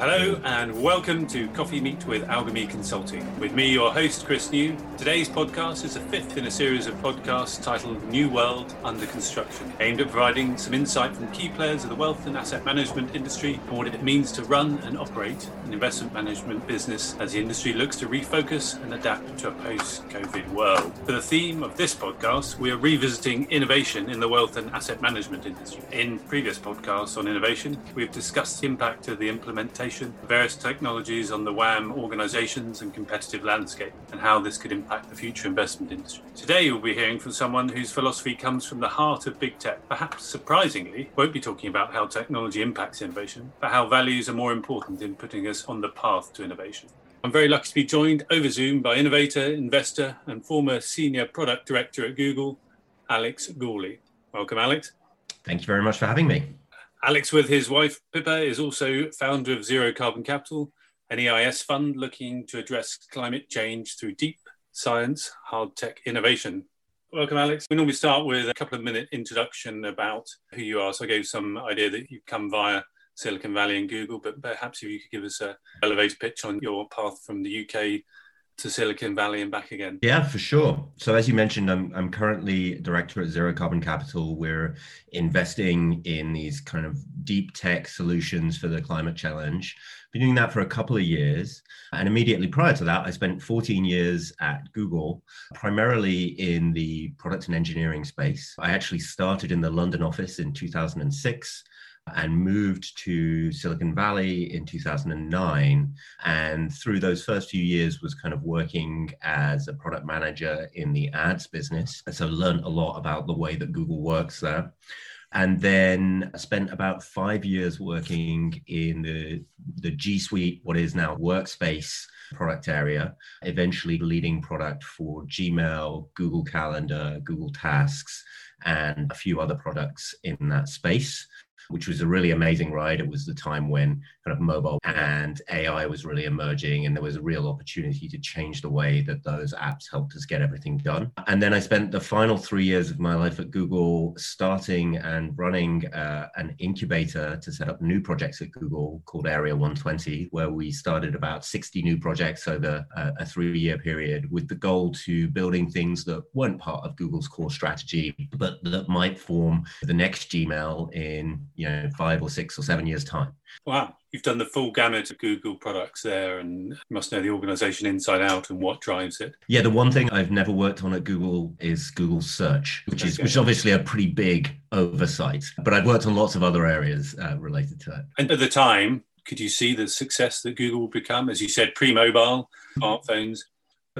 Hello and welcome to Coffee Meet with Alchemy Consulting. With me, your host, Chris New. Today's podcast is the fifth in a series of podcasts titled New World Under Construction, aimed at providing some insight from key players of the wealth and asset management industry and what it means to run and operate an investment management business as the industry looks to refocus and adapt to a post COVID world. For the theme of this podcast, we are revisiting innovation in the wealth and asset management industry. In previous podcasts on innovation, we've discussed the impact of the implementation various technologies on the WAM organizations and competitive landscape, and how this could impact the future investment industry. Today, you'll be hearing from someone whose philosophy comes from the heart of big tech. Perhaps surprisingly, won't be talking about how technology impacts innovation, but how values are more important in putting us on the path to innovation. I'm very lucky to be joined over Zoom by innovator, investor, and former senior product director at Google, Alex Gawley. Welcome, Alex. Thank you very much for having me. Alex, with his wife Pippa, is also founder of Zero Carbon Capital, an EIS fund looking to address climate change through deep science, hard tech innovation. Welcome, Alex. We normally start with a couple of minute introduction about who you are. So I gave some idea that you've come via Silicon Valley and Google, but perhaps if you could give us a elevator pitch on your path from the UK to Silicon Valley and back again? Yeah, for sure. So as you mentioned, I'm I'm currently director at Zero Carbon Capital. We're investing in these kind of deep tech solutions for the climate challenge. Been doing that for a couple of years. And immediately prior to that, I spent 14 years at Google, primarily in the product and engineering space. I actually started in the London office in 2006 and moved to Silicon Valley in 2009. And through those first few years was kind of working as a product manager in the ads business. And so learned a lot about the way that Google works there and then spent about five years working in the, the G Suite, what is now Workspace product area, eventually leading product for Gmail, Google Calendar, Google Tasks, and a few other products in that space which was a really amazing ride. It was the time when kind of mobile and AI was really emerging, and there was a real opportunity to change the way that those apps helped us get everything done. And then I spent the final three years of my life at Google starting and running uh, an incubator to set up new projects at Google called Area 120, where we started about 60 new projects over a, a three year period with the goal to building things that weren't part of Google's core strategy, but that might form the next Gmail in you know five or six or seven years time. Wow. You've done the full gamut of google products there and must know the organization inside out and what drives it. Yeah the one thing i've never worked on at google is google search which is which is obviously a pretty big oversight but i've worked on lots of other areas uh, related to it and at the time could you see the success that google would become? As you said pre-mobile smartphones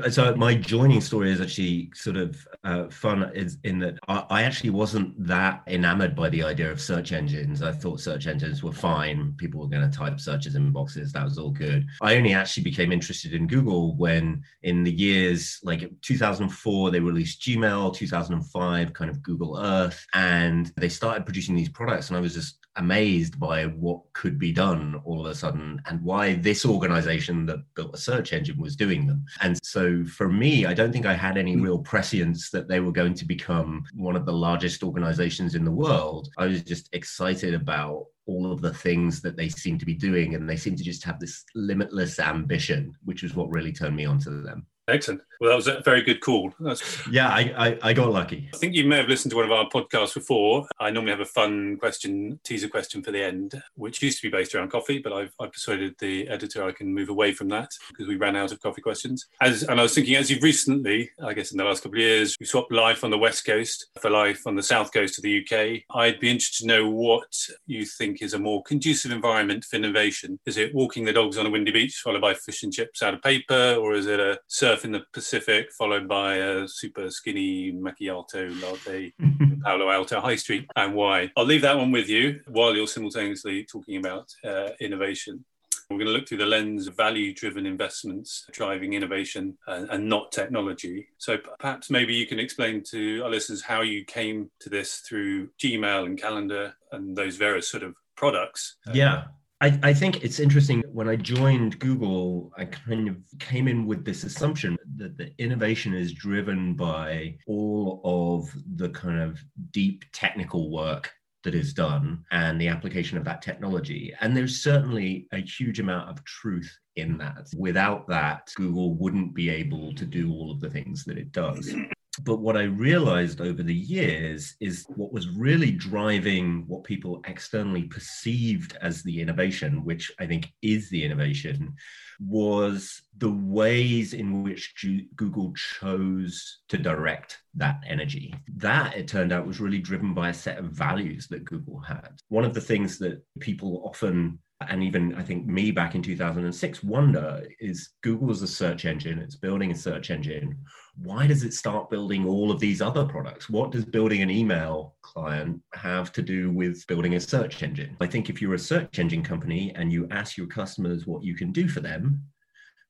so my joining story is actually sort of uh, fun is in that I, I, actually wasn't that enamored by the idea of search engines. I thought search engines were fine. People were going to type searches in boxes. That was all good. I only actually became interested in google when in the years like 2004 they released gmail 2005 kind of google earth and they started producing these products and i was just amazed by what could be done all of a sudden and why this organization that built a search engine was doing them. And so for me, I don't think I had any real prescience that they were going to become one of the largest organizations in the world. I was just excited about all of the things that they seem to be doing and they seem to just have this limitless ambition which was what really turned me on to them Excellent. Well, that was a very good call. That's... Yeah, I, I, I, got lucky. I think you may have listened to one of our podcasts before. I normally have a fun question, teaser question for the end, which used to be based around coffee, but I've, I've persuaded the editor I can move away from that because we ran out of coffee questions. As, and I was thinking, as you've recently, I guess in the last couple of years, you swapped life on the West Coast for life on the South Coast of the UK. I'd be interested to know what you think is a more conducive environment for innovation. Is it walking the dogs on a windy beach followed by fish and chips out of paper, or is it a surf in the Pacific, followed by a super skinny macchiato latte in Palo Alto High Street, and why. I'll leave that one with you while you're simultaneously talking about uh, innovation. We're going to look through the lens of value driven investments driving innovation and, and, not technology. So perhaps maybe you can explain to our listeners how you came to this through Gmail and Calendar and those various sort of products. Yeah. I, I, think it's interesting. When I joined Google, I kind of came in with this assumption that the innovation is driven by all of the kind of deep technical work that is done and the application of that technology. And there's certainly a huge amount of truth in that. Without that, Google wouldn't be able to do all of the things that it does. But what I realized over the years is what was really driving what people externally perceived as the innovation, which I think is the innovation, was the ways in which Google chose to direct that energy. That, it turned out, was really driven by a set of values that Google had. One of the things that people often and even I think me back in 2006 wonder is Google is a search engine, it's building a search engine. Why does it start building all of these other products? What does building an email client have to do with building a search engine? I think if you're a search engine company and you ask your customers what you can do for them,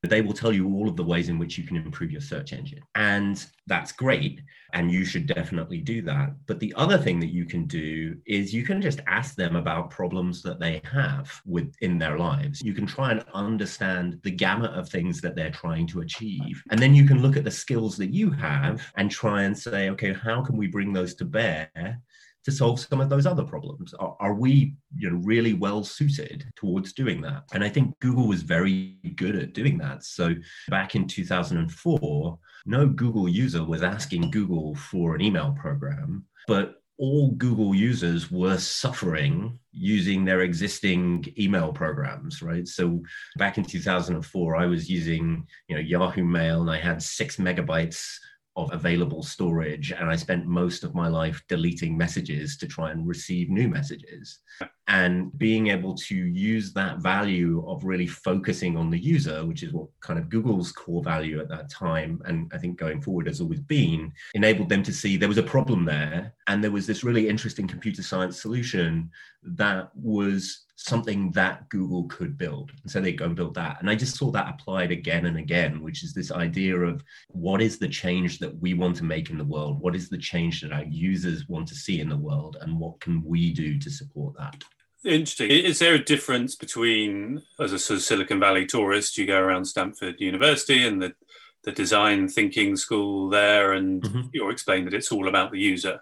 they will tell you all of the ways in which you can improve your search engine. And that's great. And you should definitely do that. But the other thing that you can do is you can just ask them about problems that they have within their lives. You can try and understand the gamut of things that they're trying to achieve. And then you can look at the skills that you have and try and say, okay, how can we bring those to bear to solve some of those other problems? Are, are, we you know, really well suited towards doing that? And I think Google was very good at doing that. So back in 2004, no Google user was asking Google for an email program, but all Google users were suffering using their existing email programs, right? So back in 2004, I was using, you know, Yahoo Mail and I had six megabytes of available storage and i spent most of my life deleting messages to try and receive new messages. And being able to use that value of really focusing on the user which is what kind of google's core value at that time and i think going forward has always been enabled them to see there was a problem there and there was this really interesting computer science solution that was something that Google could build. And so they go and build that. And I just saw that applied again and again, which is this idea of what is the change that we want to make in the world? What is the change that our users want to see in the world? And what can we do to support that? Interesting. Is there a difference between, as a sort of Silicon Valley tourist, you go around Stanford University and the, the design thinking school there, and mm-hmm. you're explaining that it's all about the user,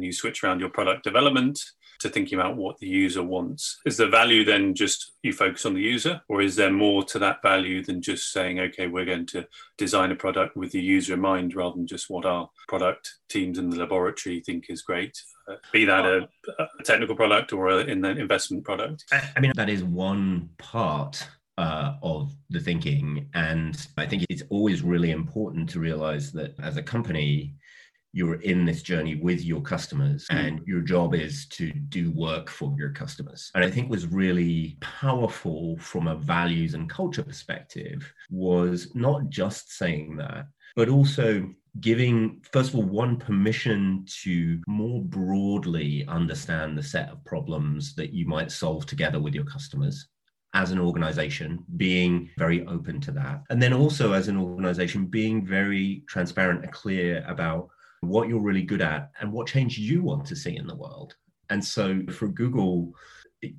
and you switch around your product development to thinking about what the user wants. Is the value then just you focus on the user, or is there more to that value than just saying, okay, we're going to design a product with the user in mind rather than just what our product teams in the laboratory think is great? Uh, be that a, a, technical product or a, in the investment product? I mean, that is one part uh, of the thinking. And I think it's always really important to realize that as a company, you're in this journey with your customers hmm. and your job is to do work for your customers and i think was really powerful from a values and culture perspective was not just saying that but also giving first of all one permission to more broadly understand the set of problems that you might solve together with your customers as an organization being very open to that and then also as an organization being very transparent and clear about what you're really good at, and what change you want to see in the world. And so for Google,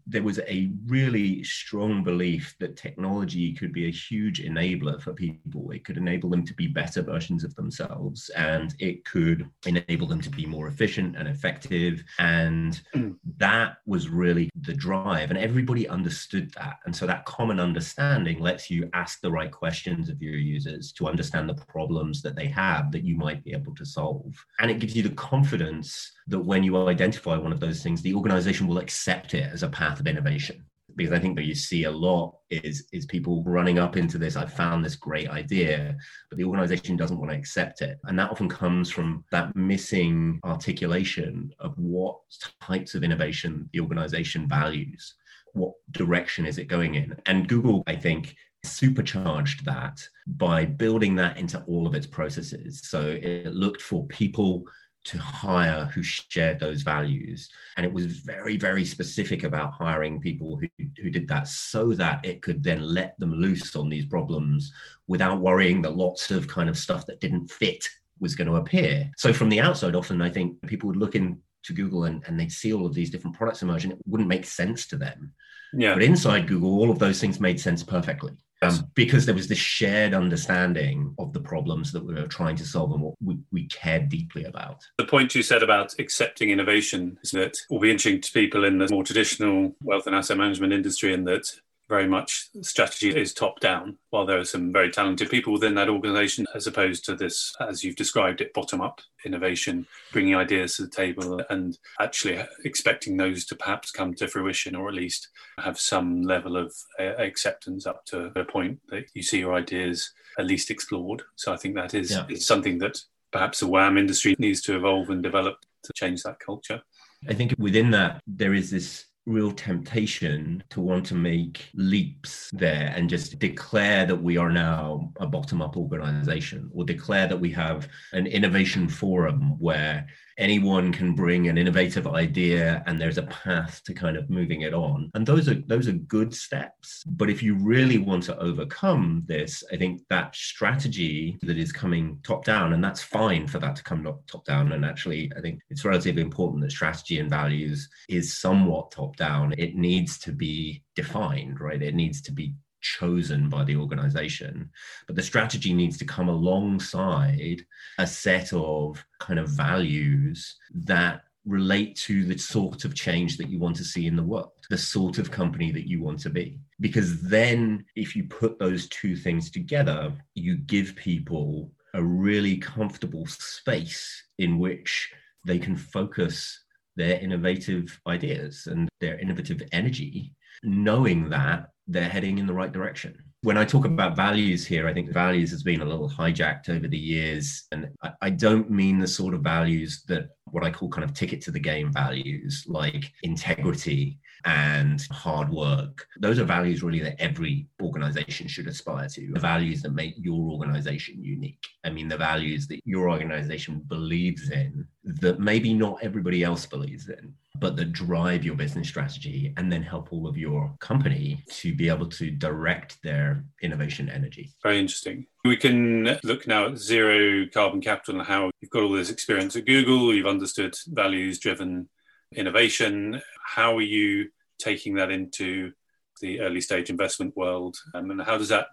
there was a really strong belief that technology could be a huge enabler for people. It could enable them to be better versions of themselves and it could enable them to be more efficient and effective. And mm. that was really the drive. And everybody understood that. And so that common understanding lets you ask the right questions of your users to understand the problems that they have that you might be able to solve. And it gives you the confidence that when you identify one of those things, the organization will accept it as a path of innovation. Because I think that you see a lot is is people running up into this. I found this great idea, but the organization doesn't want to accept it, and that often comes from that missing articulation of what types of innovation the organization values. What direction is it going in? And Google, I think, supercharged that by building that into all of its processes. So it looked for people to hire who shared those values. And it was very, very specific about hiring people who, who did that so that it could then let them loose on these problems without worrying that lots of kind of stuff that didn't fit was going to appear. So from the outside, often I think people would look into Google and, and they'd see all of these different products emerge and it wouldn't make sense to them. Yeah. But inside Google, all of those things made sense perfectly. Um, because there was this shared understanding of the problems that we were trying to solve and what we, we cared deeply about. The point you said about accepting innovation is that it will be interesting to people in the more traditional wealth and asset management industry, and that very much strategy is top down, while there are some very talented people within that organization, as opposed to this, as you've described it, bottom up innovation, bringing ideas to the table and actually expecting those to perhaps come to fruition or at least have some level of uh, acceptance up to a point that you see your ideas at least explored. So I think that is, yeah. is something that perhaps the WAM industry needs to evolve and develop to change that culture. I think within that, there is this real temptation to want to make leaps there and just declare that we are now a bottom up organization or declare that we have an innovation forum where anyone can bring an innovative idea and there's a path to kind of moving it on. And those are those are good steps. But if you really want to overcome this i think that strategy that is coming top down and that's fine for that to come top down. And actually i think it's relatively important that strategy and values is somewhat top down. It needs to be defined right? It needs to be chosen by the organization. But the strategy needs to come alongside a set of kind of values that relate to the sort of change that you want to see in the world, the sort of company that you want to be. Because then, if you put those two things together, you give people a really comfortable space in which they can focus their innovative ideas and their innovative energy, knowing that they're heading in the right direction. When I talk about values here, I think values has been a little hijacked over the years. And I, I don't mean the sort of values that what I call kind of ticket to the game values, like integrity and hard work. Those are values really that every organization should aspire to. The values that make your organization unique. I mean, the values that your organization believes in that maybe not everybody else believes in, but that drive your business strategy and then help all of your company to be able to direct their innovation energy. Very interesting. We can look now at zero carbon capital and how you've got all this experience at Google, you've understood values driven innovation. How are you taking that into the early stage investment world? Um, and how does that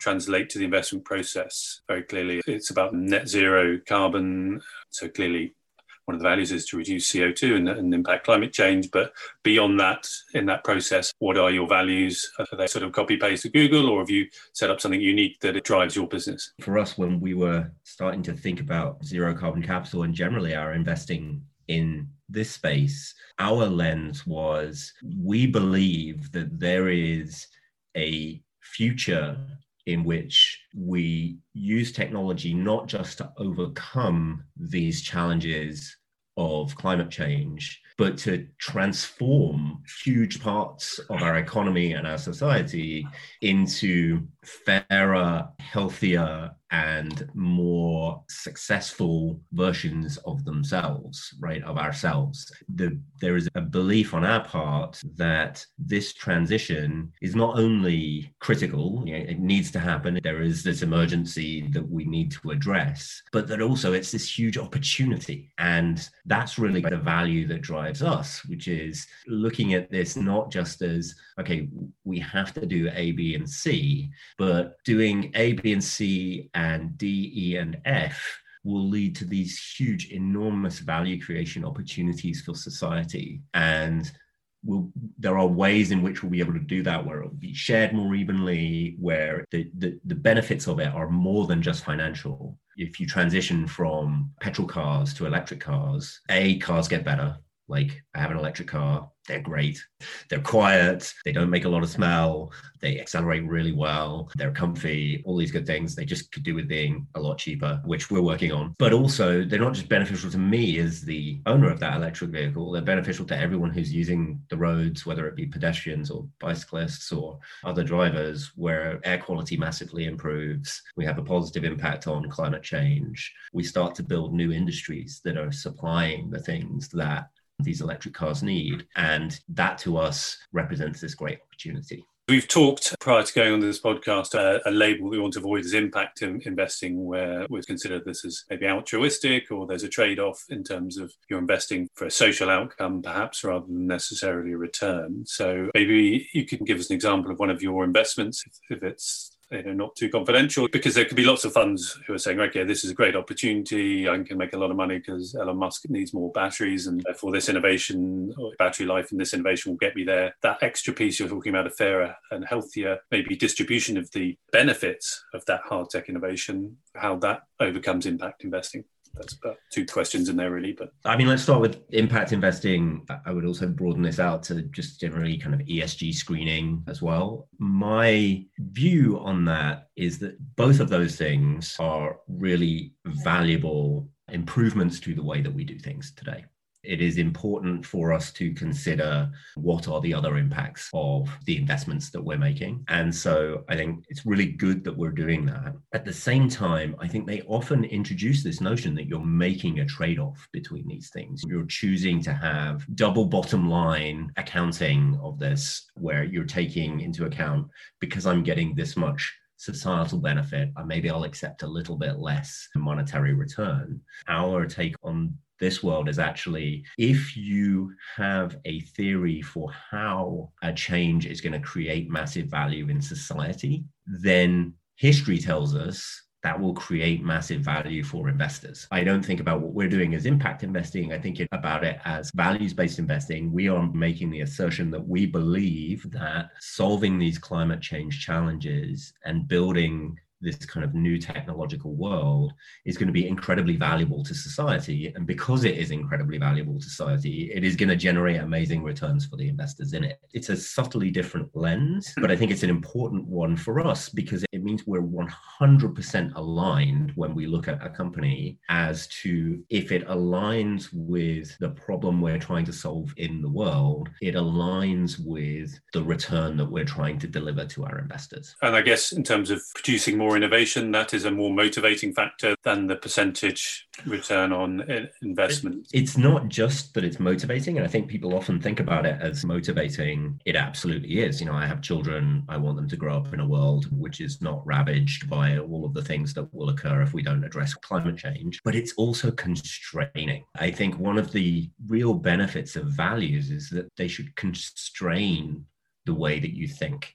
translate to the investment process? Very clearly, it's about net zero carbon. So clearly, one of the values is to reduce CO2 and, and, impact climate change. But beyond that, in that process, what are your values? Are they sort of copy paste to Google, or have you set up something unique that it drives your business? For us, when we were starting to think about zero carbon capital and generally our investing in this space, our lens was we believe that there is a future in which we use technology not just to overcome these challenges of climate change, but to transform huge parts of our economy and our society into fairer, healthier, and more successful versions of themselves, right? Of ourselves. The, there is a belief on our part that this transition is not only critical, you know, it needs to happen, there is this emergency that we need to address, but that also it's this huge opportunity. And that's really the value that drives us, which is looking at this not just as, okay, we have to do A, B, and C, but doing A, B, and C and D, E, and F will lead to these huge, enormous value creation opportunities for society. And we'll, there are ways in which we'll be able to do that where it will be shared more evenly, where the, the, the benefits of it are more than just financial. If you transition from petrol cars to electric cars, A, cars get better. Like I have an electric car, they're great. They're quiet. They don't make a lot of smell. They accelerate really well. They're comfy, all these good things. They just could do with being a lot cheaper, which we're working on. But also, they're not just beneficial to me as the owner of that electric vehicle, they're beneficial to everyone who's using the roads, whether it be pedestrians or bicyclists or other drivers, where air quality massively improves. We have a positive impact on climate change. We start to build new industries that are supplying the things that these electric cars need. And that to us represents this great opportunity. We've talked prior to going on this podcast, uh, a label we want to avoid is impact in investing, where we consider this as maybe altruistic or there's a trade off in terms of you're investing for a social outcome, perhaps, rather than necessarily a return. So maybe you can give us an example of one of your investments, if, if it's you know, not too confidential, because there could be lots of funds who are saying, okay, this is a great opportunity. I can make a lot of money because Elon Musk needs more batteries, and therefore this innovation, or battery life, and this innovation will get me there. That extra piece you're talking about, a fairer and healthier, maybe distribution of the benefits of that hard tech innovation, how that overcomes impact investing that's about two questions in there really but i mean let's start with impact investing. I would also broaden this out to just generally kind of esg screening as well. My view on that is that both of those things are really valuable improvements to the way that we do things today it is important for us to consider what are the other impacts of the investments that we're making. And so I think it's really good that we're doing that. At the same time, I think they often introduce this notion that you're making a trade off between these things. You're choosing to have double bottom line accounting of this, where you're taking into account because I'm getting this much societal benefit, maybe I'll accept a little bit less monetary return. Our take on this world is actually if you have a theory for how a change is going to create massive value in society, then history tells us that will create massive value for investors. I don't think about what we're doing as impact investing. I think about it as values based investing. We are making the assertion that we believe that solving these climate change challenges and building this kind of new technological world is going to be incredibly valuable to society. And because it is incredibly valuable to society, it is going to generate amazing returns for the investors in it. It's a subtly different lens, but I think it's an important one for us because it means we're 100% aligned when we look at a company as to if it aligns with the problem we're trying to solve in the world, it aligns with the return that we're trying to deliver to our investors. And I guess in terms of producing more more innovation, that is a more motivating factor than the percentage return on investment. It's not just that it's motivating, and I think people often think about it as motivating. It absolutely is. You know, I have children, I want them to grow up in a world which is not ravaged by all of the things that will occur if we don't address climate change, but it's also constraining. I think one of the real benefits of values is that they should constrain the way that you think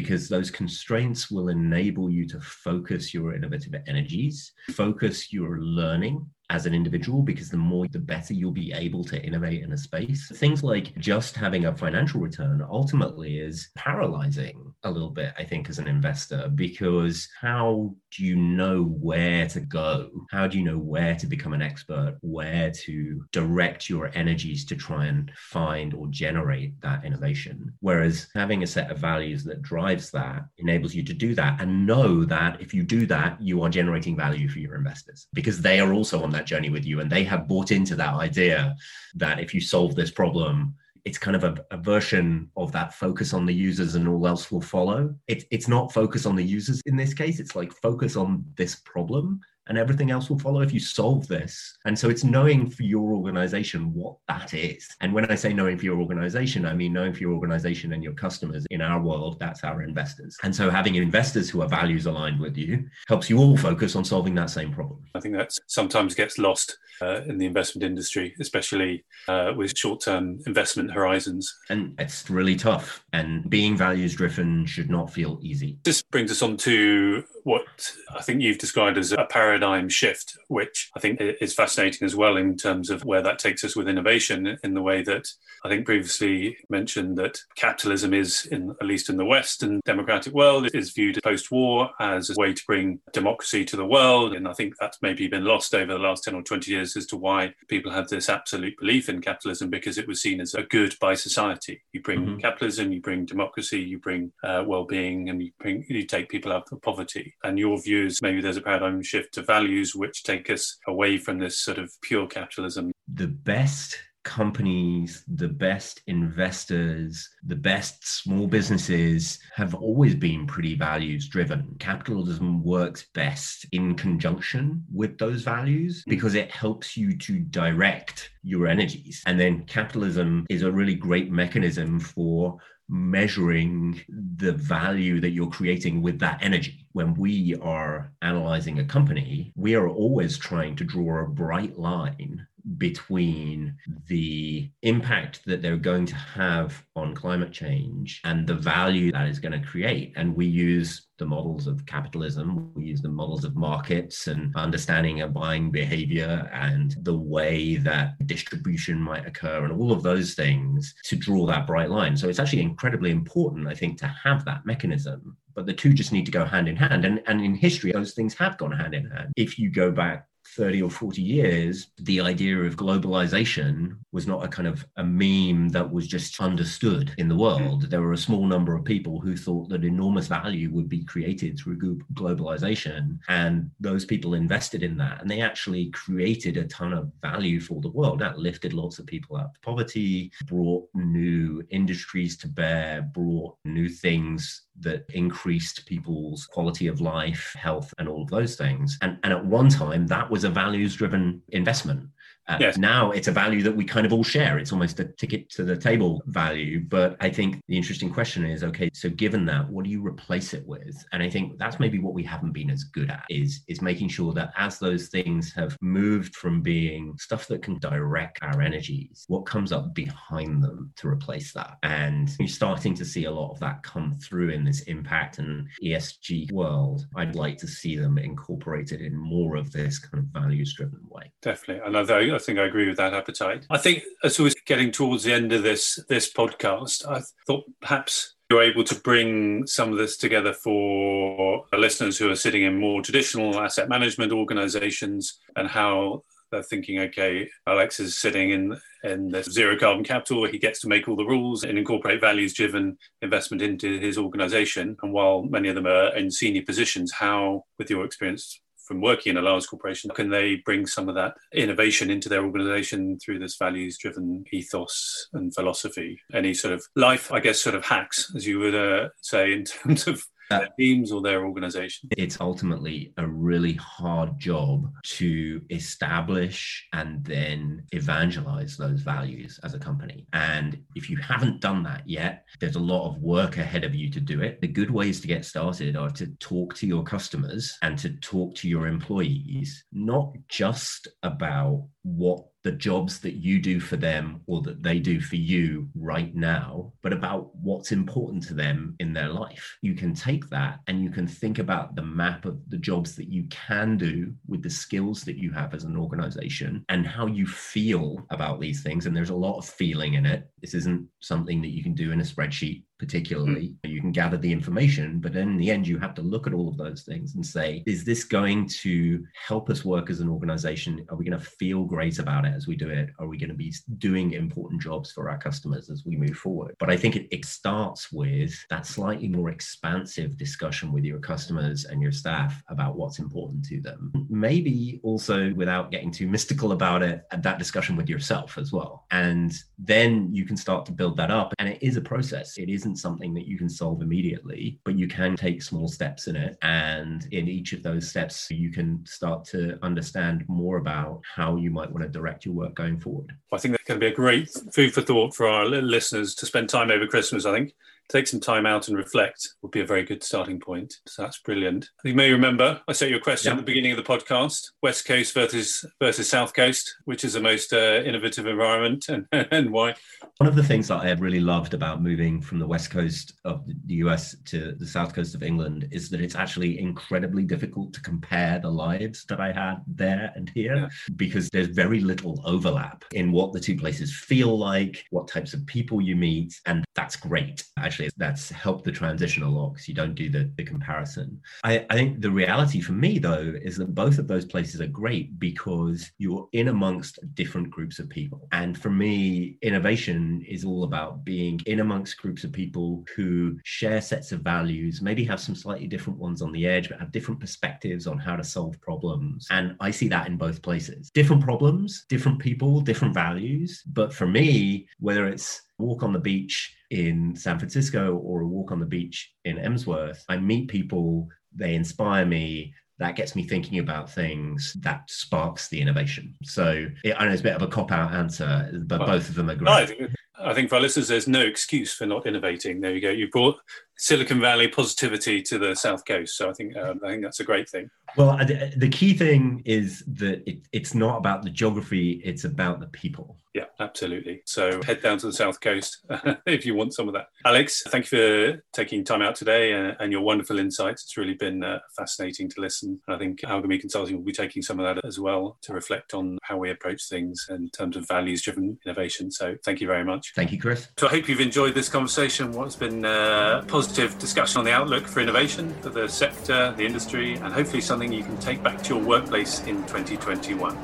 because those constraints will enable you to focus your innovative energies, focus your learning, as an individual because the more the better you'll be able to innovate in a space. Things like just having a financial return ultimately is paralyzing a little bit i think as an investor because how do you know where to go? How do you know where to become an expert? Where to direct your energies to try and find or generate that innovation? Whereas having a set of values that drives that enables you to do that and know that if you do that you are generating value for your investors because they are also on that journey with you and they have bought into that idea that if you solve this problem it's kind of a, a, version of that focus on the users and all else will follow. It, it's not focus on the users in this case. It's like focus on this problem and everything else will follow if you solve this. And so it's knowing for your organization what that is. And when I say knowing for your organization, I mean knowing for your organization and your customers. In our world, that's our investors. And so having investors who are values aligned with you helps you all focus on solving that same problem. I think that sometimes gets lost uh, in the investment industry, especially uh, with short term investment horizons. And it's really tough. And being values driven should not feel easy. This brings us on to what I think you've described as a paradigm shift, which I think is fascinating as well in terms of where that takes us with innovation in the way that I think previously mentioned that capitalism is, in at least in the West and democratic world, is viewed post-war as a way to bring democracy to the world. And I think that's maybe been lost over the last 10 or 20 years as to why people have this absolute belief in capitalism because it was seen as a good by society. You bring mm-hmm. capitalism, you bring democracy, you bring uh, well-being, and you bring you take people out of poverty and your views maybe there's a paradigm shift to values which take us away from this sort of pure capitalism the best companies, the best investors, the best small businesses have always been pretty values driven. Capitalism works best in conjunction with those values mm. because it helps you to direct your energies. And then capitalism is a really great mechanism for measuring the value that you're creating with that energy. When we are analyzing a company, we are always trying to draw a bright line between the impact that they're going to have on climate change and the value that is going to create. And we use the models of capitalism, we use the models of markets and understanding of buying behavior and the way that distribution might occur and all of those things to draw that bright line. So it's actually incredibly important, I think, to have that mechanism but the two just need to go hand in hand. And, and in history, those things have gone hand in hand. If you go back 30 or 40 years, the idea of globalization was not a kind of a meme that was just understood in the mm-hmm. world. There were a small number of people who thought that enormous value would be created through globalization. And those people invested in that. And they actually created a ton of value for the world. That lifted lots of people out of poverty, brought new industries to bear, brought new things that increased people's quality of life, health, and all of those things. And, and at one time, that was a values driven investment. Uh, yes. Now it's a value that we kind of all share. It's almost a ticket to the table value. But I think the interesting question is okay, so given that, what do you replace it with? And I think that's maybe what we haven't been as good at is, is making sure that as those things have moved from being stuff that can direct our energies, what comes up behind them to replace that? And you're starting to see a lot of that come through in this impact and ESG world. I'd like to see them incorporated in more of this kind of values driven way. Definitely. I love that I think I agree with that appetite. I think as we are getting towards the end of this this podcast, I thought perhaps you're able to bring some of this together for listeners who are sitting in more traditional asset management organizations and how they're thinking, okay, Alex is sitting in in the zero carbon capital he gets to make all the rules and incorporate values driven investment into his organization. And while many of them are in senior positions, how, with your experience, from working in a large corporation, can they bring some of that innovation into their organization through this values driven ethos and philosophy? Any sort of life, I guess, sort of hacks, as you would uh, say, in terms of their teams or their organization? It's ultimately a really hard job to establish and then evangelize those values as a company. And if you haven't done that yet, there's a lot of work ahead of you to do it. The good ways to get started are to talk to your customers and to talk to your employees, not just about what the jobs that you do for them or that they do for you right now, but about what's important to them in their life. You can take that and you can think about the map of the jobs that you can do with the skills that you have as an organization and how you feel about these things. And there's a lot of feeling in it. This isn't something that you can do in a spreadsheet particularly. Mm. You can gather the information, but then in the end, you have to look at all of those things and say, is this going to help us work as an organization? Are we going to feel great about it as we do it? Are we going to be doing important jobs for our customers as we move forward? But I think it, it starts with that slightly more expansive discussion with your customers and your staff about what's important to them. Maybe also without getting too mystical about it, that discussion with yourself as well. And then you can start to build that up. And it is a process. It isn't something that you can solve immediately, but you can take small steps in it. And in each of those steps, you can start to understand more about how you might want to direct your work going forward. I think that can be a great food for thought for our listeners to spend time over Christmas. I think take some time out and reflect would be a very good starting point. So that's brilliant. You may remember I set your question at the beginning of the podcast: West Coast versus versus South Coast, which is the most uh, innovative environment, and, and why? One of the things that I have really loved about moving from the West Coast of the US to the South Coast of England is that it's actually incredibly difficult to compare the lives that I had there and here yeah. because there's very little overlap in what the two places feel like, what types of people you meet, and that's great. Actually actually that's helped the transition a lot because you don't do the, the comparison. I, I think the reality for me, though, is that both of those places are great because you're in amongst different groups of people. And for me, innovation is all about being in amongst groups of people who share sets of values, maybe have some slightly different ones on the edge, but have different perspectives on how to solve problems. And I see that in both places. Different problems, different people, different values. But for me, whether it's walk on the beach in San Francisco or a walk on the beach in Emsworth, I meet people, they inspire me, that gets me thinking about things that sparks the innovation. So it, I know it's a bit of a cop out answer, but well, both of them are great. I think, I think for our listeners, there's no excuse for not innovating. There you go. You brought Silicon Valley positivity to the South Coast. So I think um, I think that's a great thing. Well, the key thing is that it, it's not about the geography; it's about the people. Yeah, absolutely. So head down to the South Coast if you want some of that. Alex, thank you for taking time out today and, and your wonderful insights. It's really been uh, fascinating to listen. I think Algomi Consulting will be taking some of that as well to reflect on how we approach things in terms of values-driven innovation. So thank you very much. Thank you, Chris. So I hope you've enjoyed this conversation. What's been uh, positive positive discussion on the outlook for innovation for the sector, the industry, and hopefully something you can take back to your workplace in 2021.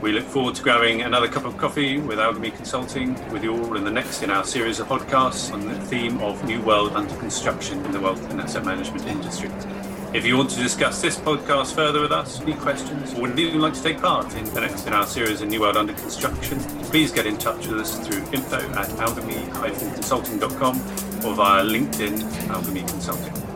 We look forward to grabbing another cup of coffee with Algomi Consulting with you all in the next in our series of podcasts on the theme of New World under construction in the wealth and asset management industry. If you want to discuss this podcast further with us, any questions, or would even like to take part in the next in our series in New World Under Construction, please get in touch with us through info at algomi-consulting.com or via LinkedIn Alchemy Consulting.